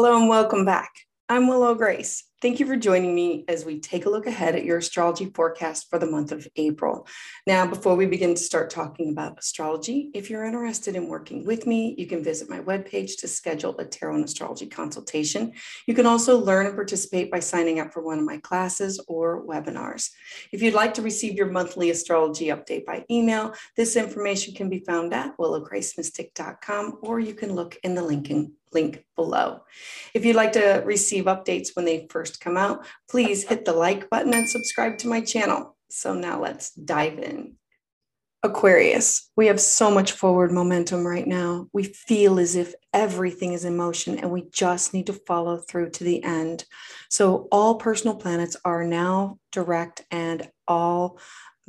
Hello and welcome back. I'm Willow Grace. Thank you for joining me as we take a look ahead at your astrology forecast for the month of April. Now, before we begin to start talking about astrology, if you're interested in working with me, you can visit my webpage to schedule a tarot and astrology consultation. You can also learn and participate by signing up for one of my classes or webinars. If you'd like to receive your monthly astrology update by email, this information can be found at willowgracemystic.com or you can look in the link in link below. If you'd like to receive updates when they first come out, please hit the like button and subscribe to my channel. So now let's dive in. Aquarius, we have so much forward momentum right now. We feel as if everything is in motion and we just need to follow through to the end. So, all personal planets are now direct and all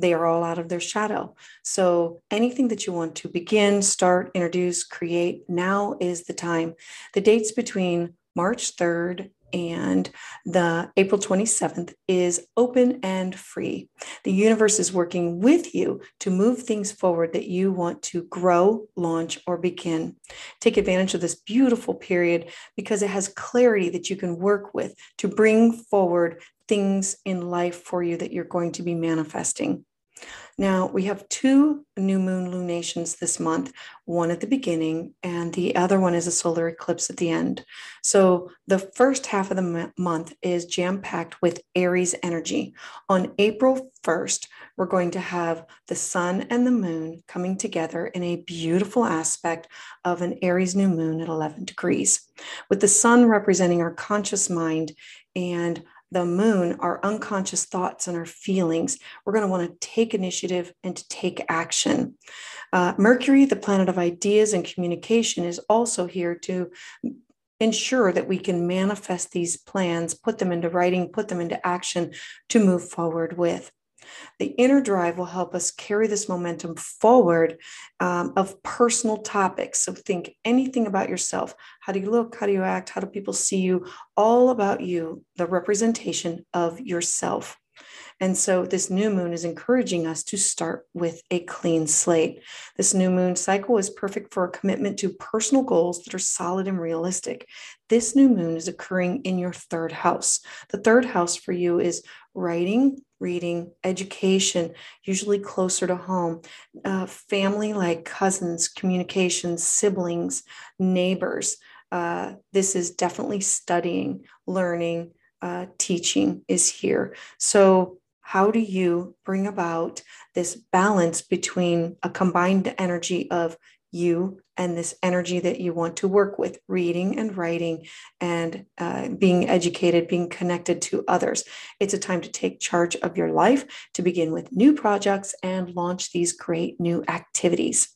they are all out of their shadow. So anything that you want to begin, start, introduce, create, now is the time. The dates between March 3rd and the April 27th is open and free. The universe is working with you to move things forward that you want to grow, launch, or begin. Take advantage of this beautiful period because it has clarity that you can work with to bring forward things in life for you that you're going to be manifesting. Now, we have two new moon lunations this month, one at the beginning, and the other one is a solar eclipse at the end. So, the first half of the month is jam packed with Aries energy. On April 1st, we're going to have the sun and the moon coming together in a beautiful aspect of an Aries new moon at 11 degrees, with the sun representing our conscious mind and the moon, our unconscious thoughts and our feelings, we're going to want to take initiative and to take action. Uh, Mercury, the planet of ideas and communication, is also here to ensure that we can manifest these plans, put them into writing, put them into action to move forward with. The inner drive will help us carry this momentum forward um, of personal topics. So think anything about yourself. How do you look? How do you act? How do people see you? All about you, the representation of yourself. And so this new moon is encouraging us to start with a clean slate. This new moon cycle is perfect for a commitment to personal goals that are solid and realistic. This new moon is occurring in your third house. The third house for you is writing, reading, education, usually closer to home, uh, family like cousins, communications, siblings, neighbors. Uh, this is definitely studying, learning, uh, teaching is here. So how do you bring about this balance between a combined energy of you and this energy that you want to work with reading and writing and uh, being educated being connected to others. It's a time to take charge of your life to begin with new projects and launch these great new activities.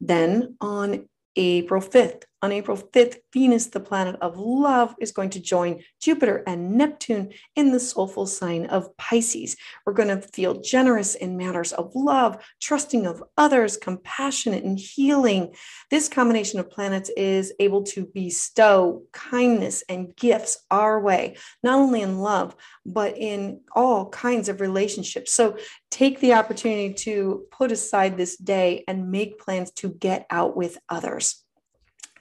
Then on april 5th on April 5th, Venus, the planet of love, is going to join Jupiter and Neptune in the soulful sign of Pisces. We're going to feel generous in matters of love, trusting of others, compassionate and healing. This combination of planets is able to bestow kindness and gifts our way, not only in love, but in all kinds of relationships. So take the opportunity to put aside this day and make plans to get out with others.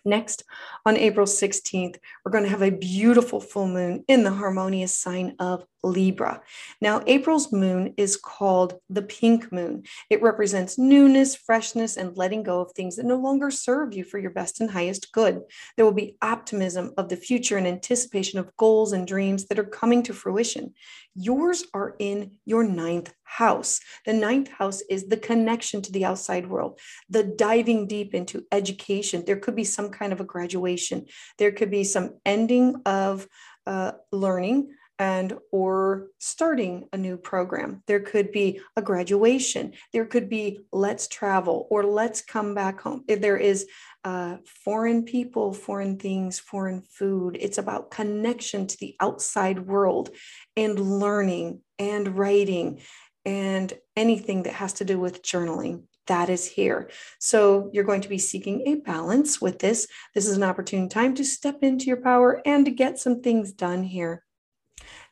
Next, on April 16th, we're going to have a beautiful full moon in the harmonious sign of Libra. Now, April's moon is called the pink moon. It represents newness, freshness, and letting go of things that no longer serve you for your best and highest good. There will be optimism of the future and anticipation of goals and dreams that are coming to fruition. Yours are in your ninth house. The ninth house is the connection to the outside world, the diving deep into education. There could be some kind of a graduation, there could be some ending of uh, learning and or starting a new program. There could be a graduation. There could be let's travel or let's come back home. If there is uh, foreign people foreign things foreign food it's about connection to the outside world and learning and writing and anything that has to do with journaling that is here. So you're going to be seeking a balance with this. This is an opportune time to step into your power and to get some things done here.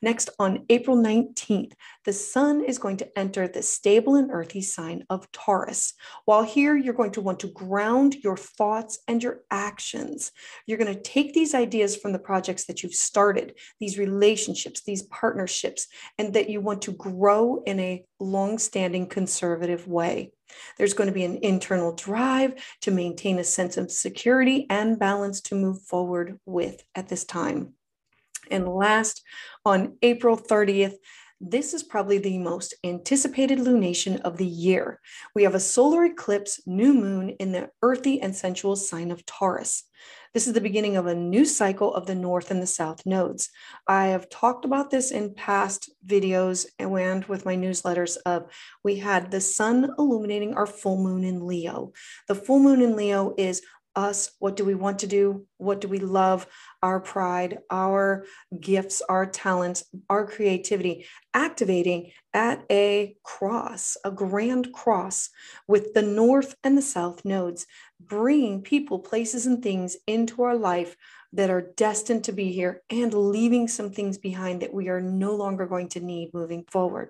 Next, on April 19th, the sun is going to enter the stable and earthy sign of Taurus. While here, you're going to want to ground your thoughts and your actions. You're going to take these ideas from the projects that you've started, these relationships, these partnerships, and that you want to grow in a long standing conservative way. There's going to be an internal drive to maintain a sense of security and balance to move forward with at this time. And last, on April 30th, this is probably the most anticipated lunation of the year. We have a solar eclipse new moon in the earthy and sensual sign of Taurus. This is the beginning of a new cycle of the north and the south nodes. I have talked about this in past videos and with my newsletters of we had the sun illuminating our full moon in Leo. The full moon in Leo is us? What do we want to do? What do we love? Our pride our gifts our talents our creativity activating at a cross a grand cross with the north and the south nodes bringing people places and things into our life that are destined to be here and leaving some things behind that we are no longer going to need moving forward.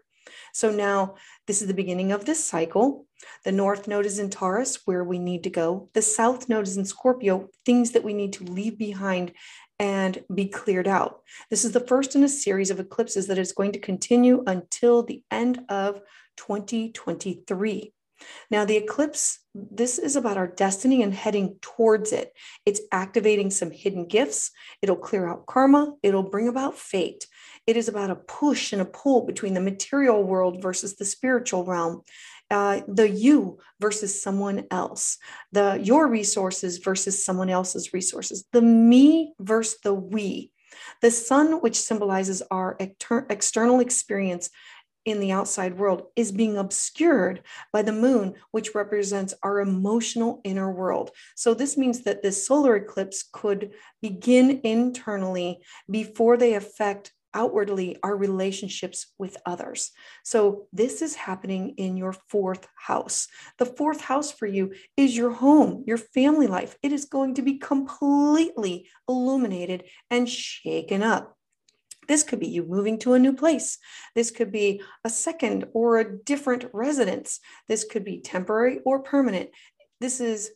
So now this is the beginning of this cycle. The north node is in Taurus, where we need to go. The south node is in Scorpio, things that we need to leave behind and be cleared out. This is the first in a series of eclipses that is going to continue until the end of 2023. Now, the eclipse, this is about our destiny and heading towards it. It's activating some hidden gifts. It'll clear out karma. It'll bring about fate. It is about a push and a pull between the material world versus the spiritual realm. Uh, the you versus someone else, the your resources versus someone else's resources, the me versus the we. The sun, which symbolizes our exter- external experience in the outside world, is being obscured by the moon, which represents our emotional inner world. So, this means that this solar eclipse could begin internally before they affect outwardly our relationships with others. So, this is happening in your fourth house. The fourth house for you is your home, your family life. It is going to be completely illuminated and shaken up. This could be you moving to a new place. This could be a second or a different residence. This could be temporary or permanent. This is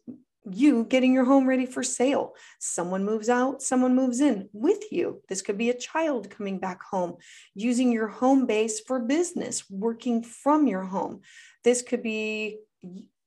you getting your home ready for sale. Someone moves out, someone moves in with you. This could be a child coming back home, using your home base for business, working from your home. This could be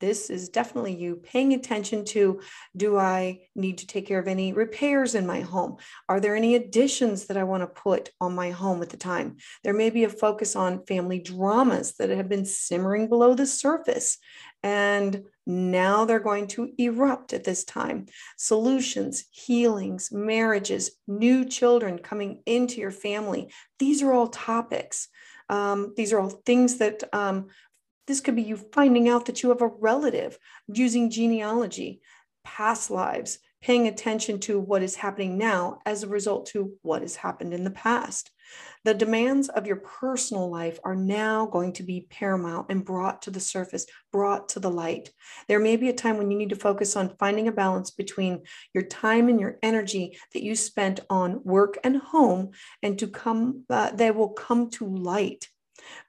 this is definitely you paying attention to do I need to take care of any repairs in my home? Are there any additions that I want to put on my home at the time? There may be a focus on family dramas that have been simmering below the surface. And now they're going to erupt at this time. Solutions, healings, marriages, new children coming into your family. These are all topics. Um, these are all things that um, this could be you finding out that you have a relative using genealogy, past lives, paying attention to what is happening now as a result to what has happened in the past. The demands of your personal life are now going to be paramount and brought to the surface, brought to the light. There may be a time when you need to focus on finding a balance between your time and your energy that you spent on work and home, and to come, uh, they will come to light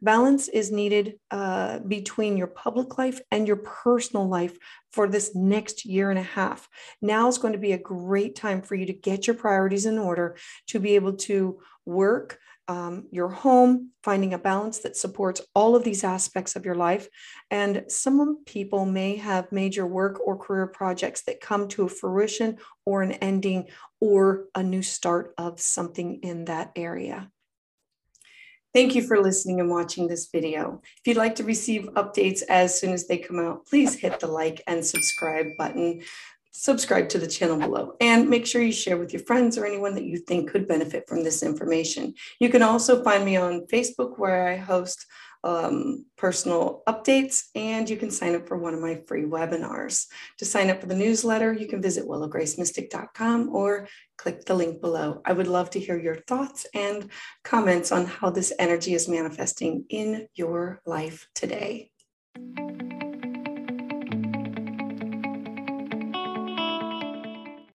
Balance is needed uh, between your public life and your personal life for this next year and a half. Now is going to be a great time for you to get your priorities in order to be able to work. Um, your home, finding a balance that supports all of these aspects of your life. And some people may have major work or career projects that come to a fruition or an ending or a new start of something in that area. Thank you for listening and watching this video. If you'd like to receive updates as soon as they come out, please hit the like and subscribe button. Subscribe to the channel below and make sure you share with your friends or anyone that you think could benefit from this information. You can also find me on Facebook where I host um, personal updates, and you can sign up for one of my free webinars. To sign up for the newsletter, you can visit willowgracemystic.com or click the link below. I would love to hear your thoughts and comments on how this energy is manifesting in your life today.